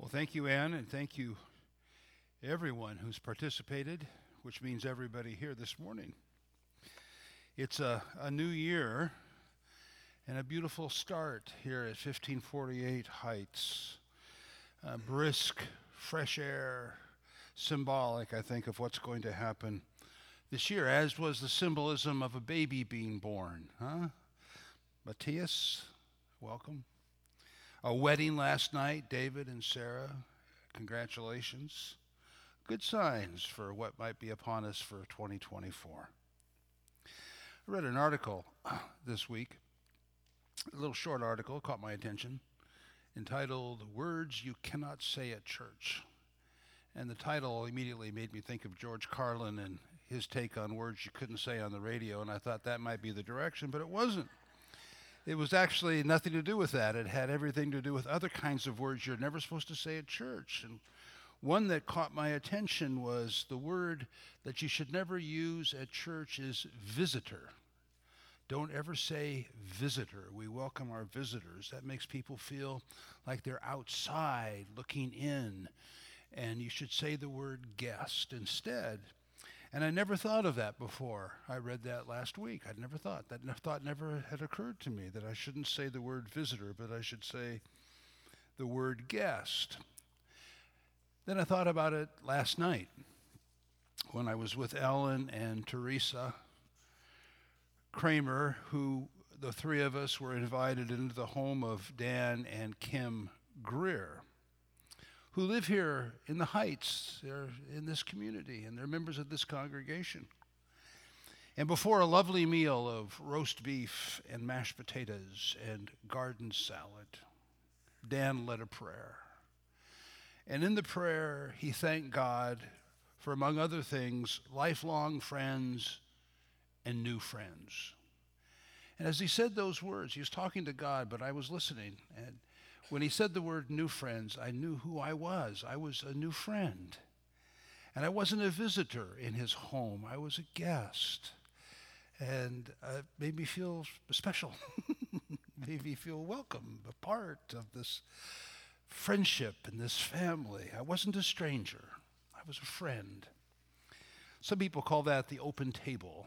Well, thank you, Ann, and thank you, everyone who's participated, which means everybody here this morning. It's a, a new year and a beautiful start here at 1548 Heights. Uh, brisk, fresh air, symbolic, I think, of what's going to happen this year, as was the symbolism of a baby being born. Huh? Matthias, welcome. A wedding last night, David and Sarah. Congratulations. Good signs for what might be upon us for 2024. I read an article this week, a little short article, caught my attention, entitled Words You Cannot Say at Church. And the title immediately made me think of George Carlin and his take on words you couldn't say on the radio, and I thought that might be the direction, but it wasn't. It was actually nothing to do with that. It had everything to do with other kinds of words you're never supposed to say at church. And one that caught my attention was the word that you should never use at church is visitor. Don't ever say visitor. We welcome our visitors. That makes people feel like they're outside looking in. And you should say the word guest instead. And I never thought of that before. I read that last week. I'd never thought. That thought never had occurred to me that I shouldn't say the word visitor, but I should say the word guest. Then I thought about it last night when I was with Ellen and Teresa Kramer, who the three of us were invited into the home of Dan and Kim Greer who live here in the Heights. They're in this community and they're members of this congregation. And before a lovely meal of roast beef and mashed potatoes and garden salad, Dan led a prayer. And in the prayer, he thanked God for, among other things, lifelong friends and new friends. And as he said those words, he was talking to God, but I was listening. And when he said the word new friends, I knew who I was. I was a new friend. And I wasn't a visitor in his home, I was a guest. And uh, it made me feel special, made me feel welcome, a part of this friendship and this family. I wasn't a stranger, I was a friend. Some people call that the open table,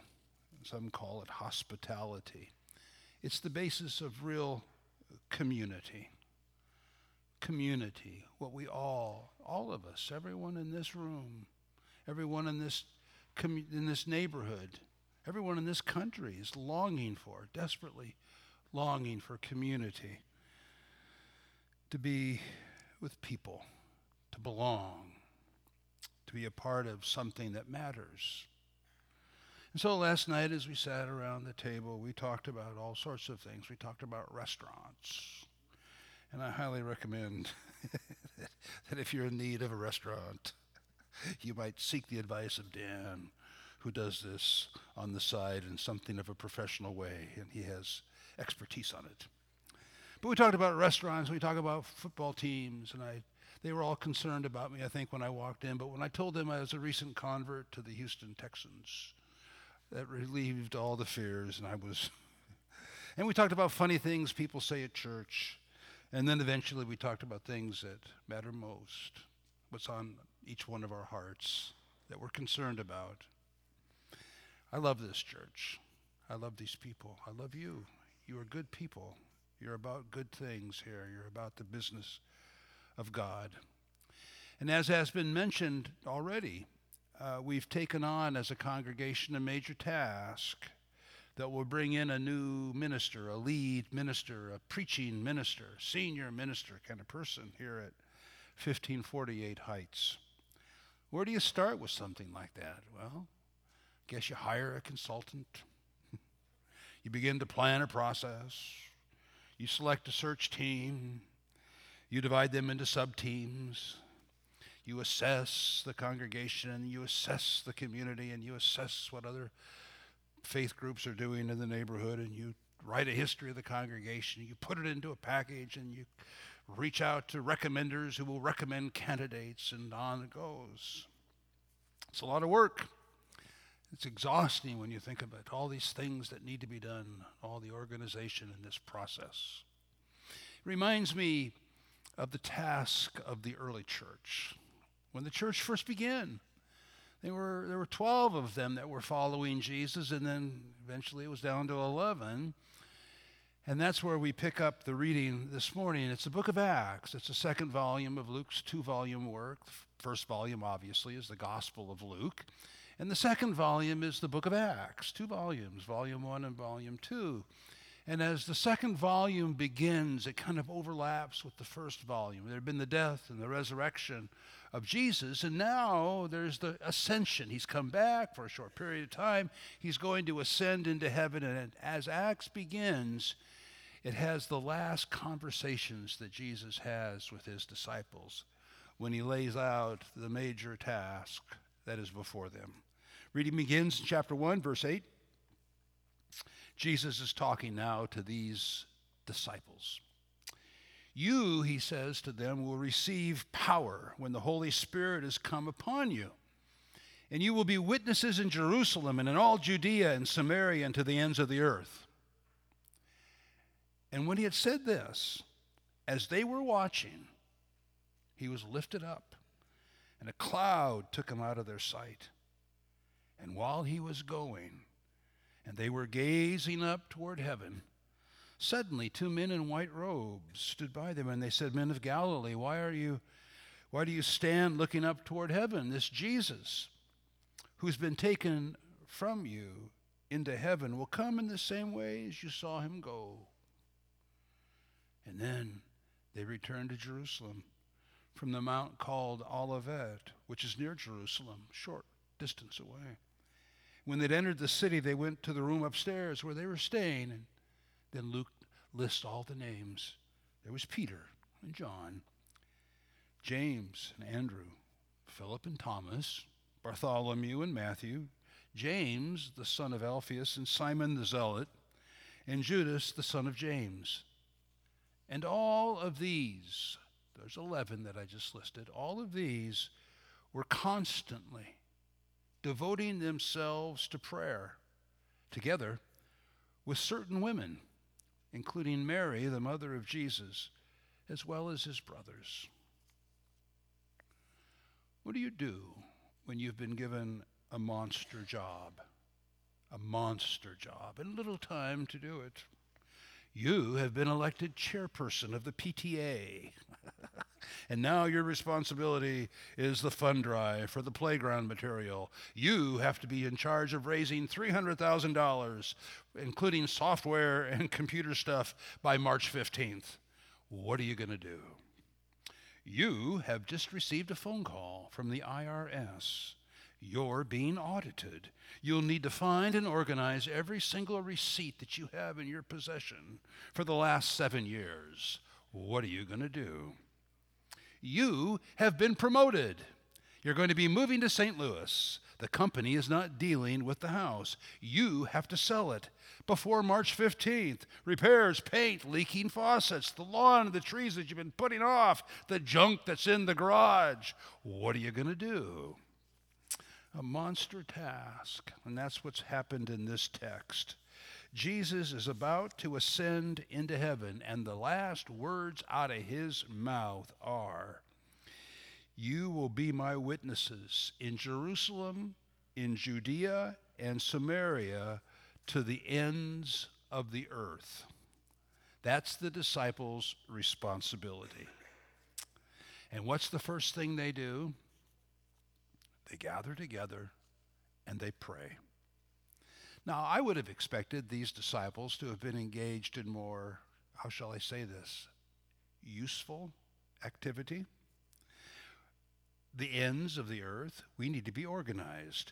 some call it hospitality. It's the basis of real community community, what we all, all of us, everyone in this room, everyone in this, commu- in this neighborhood, everyone in this country is longing for, desperately longing for community, to be with people, to belong, to be a part of something that matters. And so last night, as we sat around the table, we talked about all sorts of things. We talked about restaurants. And I highly recommend that if you're in need of a restaurant, you might seek the advice of Dan, who does this on the side in something of a professional way, and he has expertise on it. But we talked about restaurants, we talked about football teams, and I, they were all concerned about me, I think, when I walked in. But when I told them I was a recent convert to the Houston Texans, that relieved all the fears, and I was. and we talked about funny things people say at church. And then eventually we talked about things that matter most, what's on each one of our hearts that we're concerned about. I love this church. I love these people. I love you. You are good people. You're about good things here. You're about the business of God. And as has been mentioned already, uh, we've taken on as a congregation a major task that will bring in a new minister, a lead minister, a preaching minister, senior minister kind of person here at 1548 Heights. Where do you start with something like that? Well, I guess you hire a consultant. you begin to plan a process. You select a search team. You divide them into sub teams. You assess the congregation and you assess the community and you assess what other faith groups are doing in the neighborhood, and you write a history of the congregation, you put it into a package, and you reach out to recommenders who will recommend candidates, and on it goes. It's a lot of work. It's exhausting when you think about all these things that need to be done, all the organization in this process. It reminds me of the task of the early church. When the church first began, there were, there were 12 of them that were following Jesus, and then eventually it was down to 11. And that's where we pick up the reading this morning. It's the book of Acts. It's the second volume of Luke's two volume work. First volume, obviously, is the Gospel of Luke. And the second volume is the book of Acts, two volumes, volume one and volume two. And as the second volume begins, it kind of overlaps with the first volume. There had been the death and the resurrection of Jesus, and now there's the ascension. He's come back for a short period of time. He's going to ascend into heaven, and as Acts begins, it has the last conversations that Jesus has with his disciples when he lays out the major task that is before them. Reading begins in chapter 1, verse 8. Jesus is talking now to these disciples. You, he says to them, will receive power when the Holy Spirit has come upon you. And you will be witnesses in Jerusalem and in all Judea and Samaria and to the ends of the earth. And when he had said this, as they were watching, he was lifted up, and a cloud took him out of their sight. And while he was going, and they were gazing up toward heaven, suddenly two men in white robes stood by them, and they said, Men of Galilee, why are you why do you stand looking up toward heaven? This Jesus, who's been taken from you into heaven, will come in the same way as you saw him go. And then they returned to Jerusalem from the mount called Olivet, which is near Jerusalem, short distance away. When they'd entered the city, they went to the room upstairs where they were staying. And then Luke lists all the names. There was Peter and John, James and Andrew, Philip and Thomas, Bartholomew and Matthew, James, the son of Alphaeus, and Simon the Zealot, and Judas, the son of James. And all of these, there's 11 that I just listed, all of these were constantly devoting themselves to prayer together with certain women, including Mary, the mother of Jesus, as well as his brothers. What do you do when you've been given a monster job? A monster job and little time to do it. You have been elected chairperson of the PTA. And now your responsibility is the fund drive for the playground material. You have to be in charge of raising $300,000, including software and computer stuff, by March 15th. What are you going to do? You have just received a phone call from the IRS you're being audited. You'll need to find and organize every single receipt that you have in your possession for the last seven years. What are you going to do? You have been promoted. You're going to be moving to St. Louis. The company is not dealing with the house. You have to sell it before March 15th. Repairs, paint, leaking faucets, the lawn, the trees that you've been putting off, the junk that's in the garage. What are you going to do? a monster task. And that's what's happened in this text. Jesus is about to ascend into heaven, and the last words out of his mouth are You will be my witnesses in Jerusalem, in Judea, and Samaria to the ends of the earth. That's the disciples' responsibility. And what's the first thing they do? They gather together and they pray. Now, I would have expected these disciples to have been engaged in more, how shall I say this, useful activity. The ends of the earth, we need to be organized.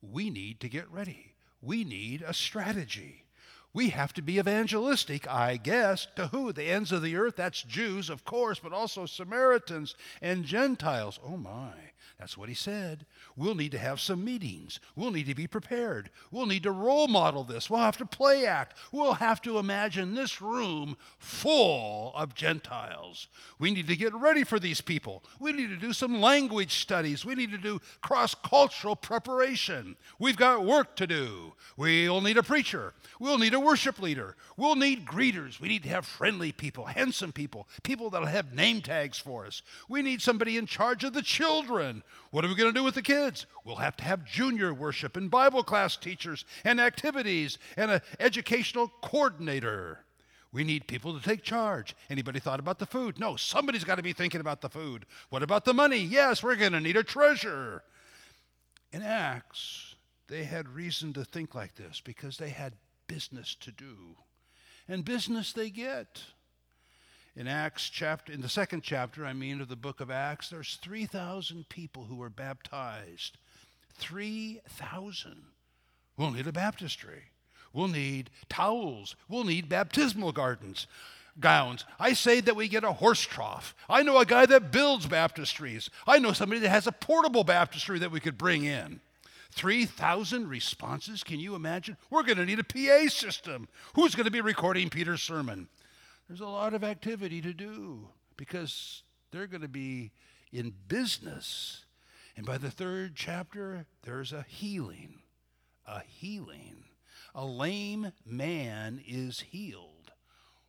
We need to get ready. We need a strategy. We have to be evangelistic, I guess. To who? The ends of the earth? That's Jews, of course, but also Samaritans and Gentiles. Oh my. That's what he said. We'll need to have some meetings. We'll need to be prepared. We'll need to role model this. We'll have to play act. We'll have to imagine this room full of Gentiles. We need to get ready for these people. We need to do some language studies. We need to do cross cultural preparation. We've got work to do. We'll need a preacher. We'll need a worship leader. We'll need greeters. We need to have friendly people, handsome people, people that'll have name tags for us. We need somebody in charge of the children. What are we going to do with the kids? We'll have to have junior worship and Bible class teachers and activities and an educational coordinator. We need people to take charge. Anybody thought about the food? No, somebody's got to be thinking about the food. What about the money? Yes, we're going to need a treasurer. In Acts, they had reason to think like this because they had business to do. And business they get. In Acts chapter in the second chapter, I mean of the book of Acts, there's 3,000 people who were baptized. 3,000. We'll need a baptistry. We'll need towels. We'll need baptismal gardens, gowns. I say that we get a horse trough. I know a guy that builds baptistries. I know somebody that has a portable baptistry that we could bring in. 3,000 responses. Can you imagine? We're going to need a PA system. Who's going to be recording Peter's sermon? There's a lot of activity to do because they're going to be in business. And by the third chapter, there's a healing. A healing a lame man is healed.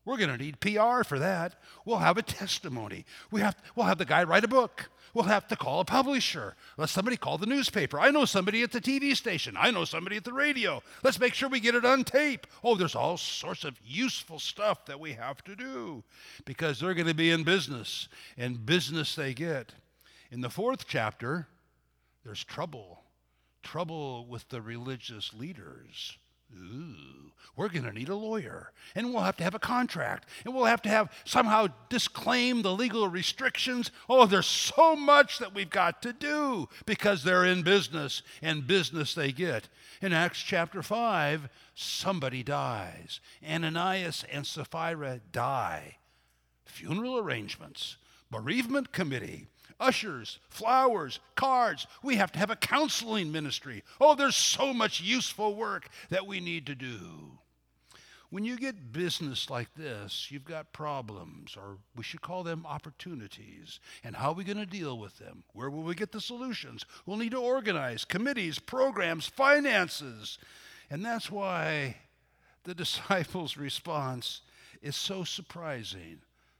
We're going to need PR for that. We'll have a testimony. We have, we'll have the guy write a book. We'll have to call a publisher. Let somebody call the newspaper. I know somebody at the TV station. I know somebody at the radio. Let's make sure we get it on tape. Oh, there's all sorts of useful stuff that we have to do because they're going to be in business, and business they get. In the fourth chapter, there's trouble trouble with the religious leaders. Ooh, we're going to need a lawyer, and we'll have to have a contract, and we'll have to have somehow disclaim the legal restrictions. Oh, there's so much that we've got to do because they're in business, and business they get. In Acts chapter 5, somebody dies. Ananias and Sapphira die. Funeral arrangements, bereavement committee, ushers, flowers, cards. We have to have a counseling ministry. Oh, there's so much useful work that we need to do. When you get business like this, you've got problems, or we should call them opportunities. And how are we going to deal with them? Where will we get the solutions? We'll need to organize committees, programs, finances. And that's why the disciples' response is so surprising.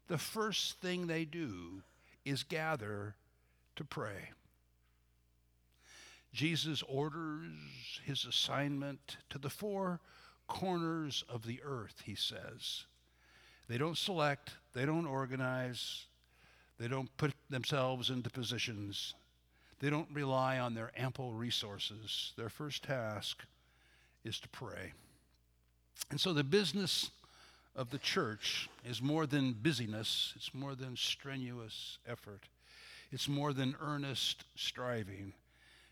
The first thing they do is gather to pray. Jesus orders his assignment to the four corners of the earth, he says. They don't select, they don't organize, they don't put themselves into positions, they don't rely on their ample resources. Their first task is to pray. And so the business of the church is more than busyness, it's more than strenuous effort, it's more than earnest striving.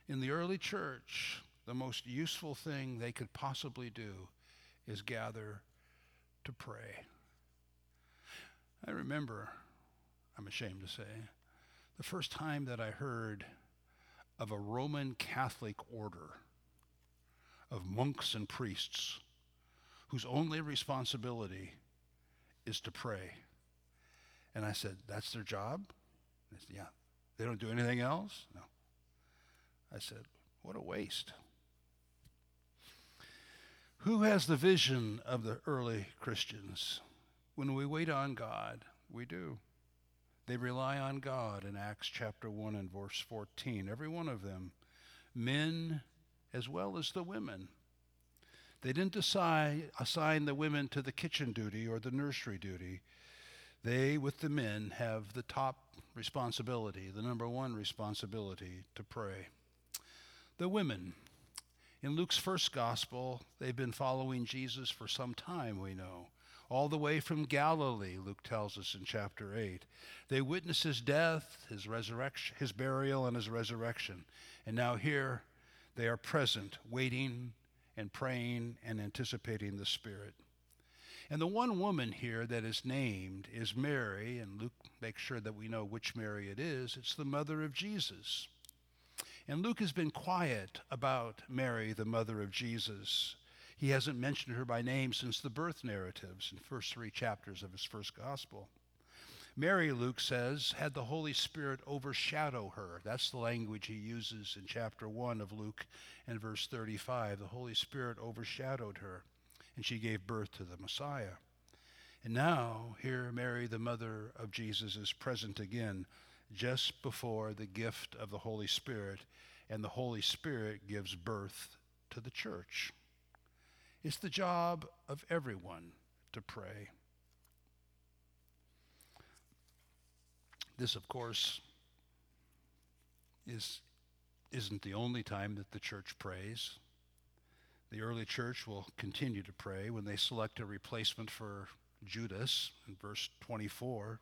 In the early church, the most useful thing they could possibly do is gather to pray. I remember, I'm ashamed to say, the first time that I heard of a Roman Catholic order of monks and priests whose only responsibility is to pray. And I said, That's their job? Said, yeah. They don't do anything else? No. I said, What a waste. Who has the vision of the early Christians? When we wait on God, we do. They rely on God in Acts chapter 1 and verse 14. Every one of them, men as well as the women. They didn't decide, assign the women to the kitchen duty or the nursery duty. They, with the men, have the top responsibility, the number one responsibility to pray. The women, in Luke's first gospel, they've been following Jesus for some time, we know. All the way from Galilee, Luke tells us in chapter 8. They witness his death, his resurrection, his burial, and his resurrection. And now here they are present, waiting and praying and anticipating the Spirit. And the one woman here that is named is Mary, and Luke makes sure that we know which Mary it is. It's the mother of Jesus. And Luke has been quiet about Mary, the mother of Jesus. He hasn't mentioned her by name since the birth narratives in the first three chapters of his first gospel. Mary, Luke says, had the Holy Spirit overshadow her. That's the language he uses in chapter 1 of Luke and verse 35. The Holy Spirit overshadowed her. and she gave birth to the Messiah. And now, here Mary, the mother of Jesus, is present again just before the gift of the Holy Spirit, and the Holy Spirit gives birth to the church. It's the job of everyone to pray. This, of course, is, isn't the only time that the church prays. The early church will continue to pray when they select a replacement for Judas in verse 24.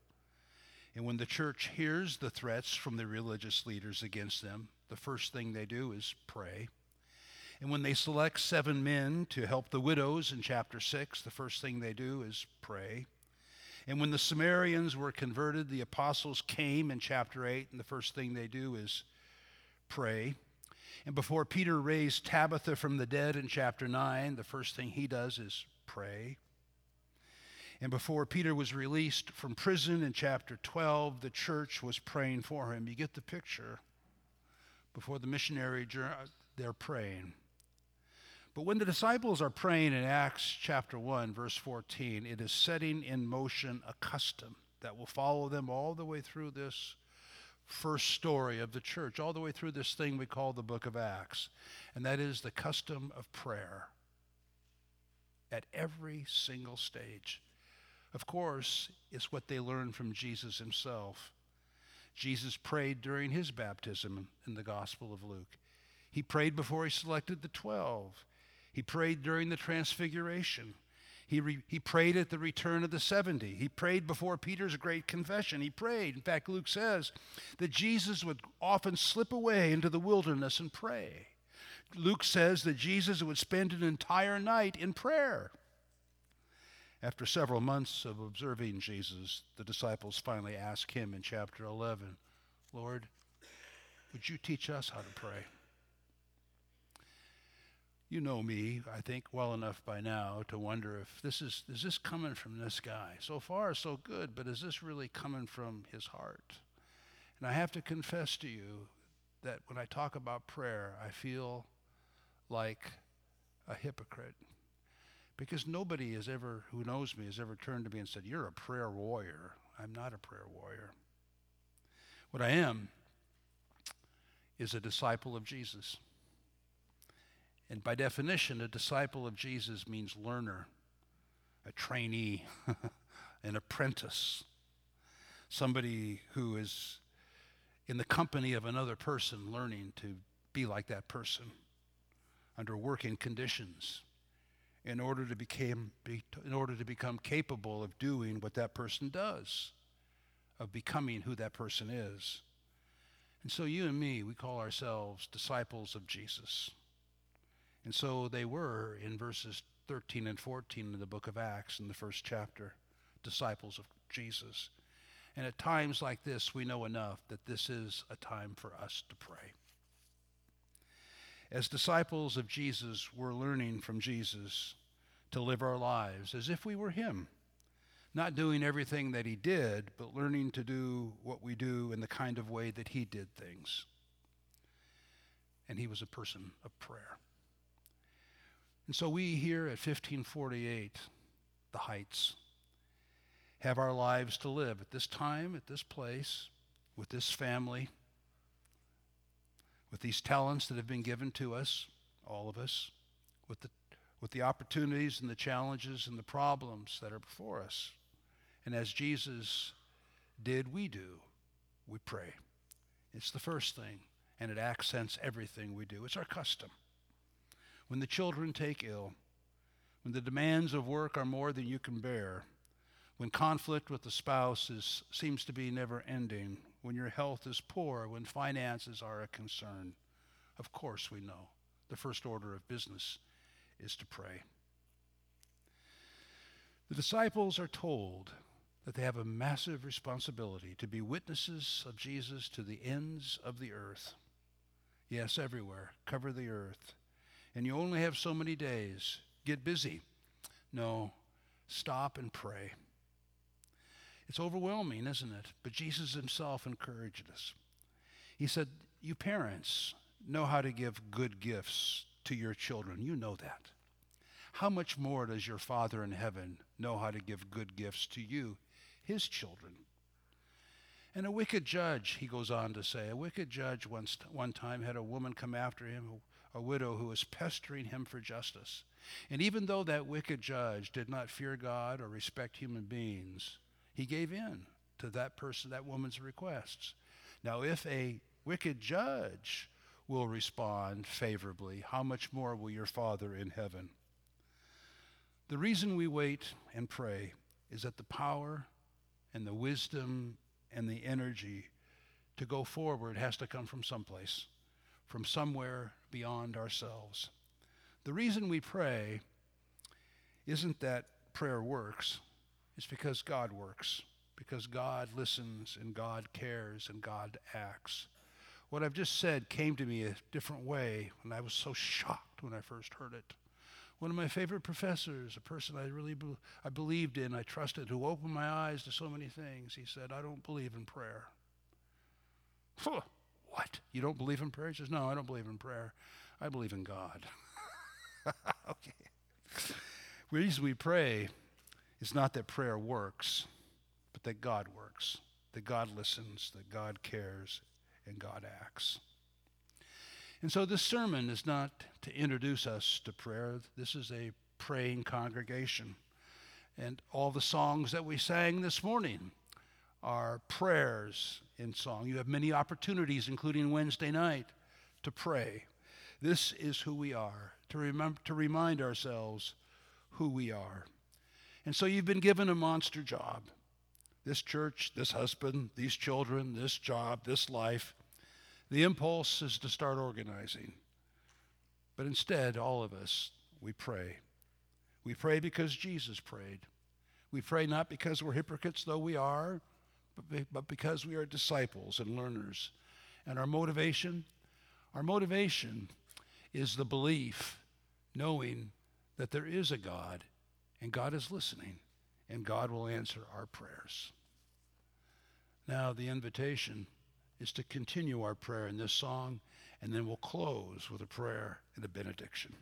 And when the church hears the threats from the religious leaders against them, the first thing they do is pray. And when they select seven men to help the widows in chapter 6, the first thing they do is pray. And when the Samaritans were converted, the apostles came in chapter 8, and the first thing they do is pray. And before Peter raised Tabitha from the dead in chapter 9, the first thing he does is pray. And before Peter was released from prison in chapter 12, the church was praying for him. You get the picture. Before the missionary journey, they're praying. But when the disciples are praying in Acts chapter 1, verse 14, it is setting in motion a custom that will follow them all the way through this first story of the church, all the way through this thing we call the book of Acts. And that is the custom of prayer at every single stage. Of course, it's what they learned from Jesus himself. Jesus prayed during his baptism in the Gospel of Luke. He prayed before he selected the 12. He prayed during the transfiguration. He, re, he prayed at the return of the 70. He prayed before Peter's great confession. He prayed. In fact, Luke says that Jesus would often slip away into the wilderness and pray. Luke says that Jesus would spend an entire night in prayer. After several months of observing Jesus, the disciples finally ask him in chapter 11, Lord, would you teach us how to pray? You know me, I think, well enough by now to wonder if this is, is this coming from this guy? So far, so good, but is this really coming from his heart? And I have to confess to you that when I talk about prayer, I feel like a hypocrite. Because nobody has ever, who knows me, has ever turned to me and said, You're a prayer warrior. I'm not a prayer warrior. What I am is a disciple of Jesus. And by definition, a disciple of Jesus means learner, a trainee, an apprentice, somebody who is in the company of another person learning to be like that person under working conditions in order to become in order to become capable of doing what that person does of becoming who that person is. And so you and me we call ourselves disciples of Jesus and so they were in verses 13 and 14 in the book of Acts in the first chapter disciples of Jesus and at times like this we know enough that this is a time for us to pray as disciples of Jesus, we're learning from Jesus to live our lives as if we were Him. Not doing everything that He did, but learning to do what we do in the kind of way that He did things. And He was a person of prayer. And so we here at 1548, the Heights, have our lives to live at this time, at this place, with this family with these talents that have been given to us, all of us, with the, with the opportunities and the challenges and the problems that are before us. And as Jesus did, we do. We pray. It's the first thing, and it accents everything we do. It's our custom. When the children take ill, when the demands of work are more than you can bear, when conflict with the spouse is, seems to be never ending, when your health is poor, when finances are a concern. Of course, we know the first order of business is to pray. The disciples are told that they have a massive responsibility to be witnesses of Jesus to the ends of the earth. Yes, everywhere. Cover the earth. And you only have so many days. Get busy. No, stop and pray. It's overwhelming, isn't it? But Jesus himself encouraged us. He said, You parents know how to give good gifts to your children. You know that. how much more does your Father in heaven know how to give good gifts to you, his children? And a wicked judge, he goes on to say, a wicked judge once, one time had a woman come after him, a widow who was pestering him for justice. And even though that wicked judge did not fear God or respect human beings, he gave in to that person, that woman's requests. Now, if a wicked judge will respond favorably, how much more will your Father in heaven? The reason we wait and pray is that the power and the wisdom and the energy to go forward has to come from someplace, from somewhere beyond ourselves. The reason we pray isn't that prayer works, it's because God works, because God listens and God cares and God acts. What I've just said came to me a different way, and I was so shocked when I first heard it. One of my favorite professors, a person I really be- I believed in, I trusted, who opened my eyes to so many things, he said, I don't believe in prayer. What? You don't believe in prayer? He says, No, I don't believe in prayer. I believe in God. okay. The reason we pray is not that prayer works, but that God works, that God listens, that God cares, and God acts. And so this sermon is not to introduce us to prayer. This is a praying congregation. And all the songs that we sang this morning are prayers in song. You have many opportunities, including Wednesday night, to pray. This is who we are, to, remember, to remind ourselves who we are. And so you've been given a monster job. This church, this husband, these children, this job, this life. The impulse is to start organizing. But instead, all of us, we pray. We pray because Jesus prayed. We pray not because we're hypocrites, though we are, but because we are disciples and learners. And our motivation, our motivation is the belief, knowing that there is a God and God is listening and God will answer our prayers. Now, the invitation is to continue our prayer in this song, and then we'll close with a prayer and a benediction.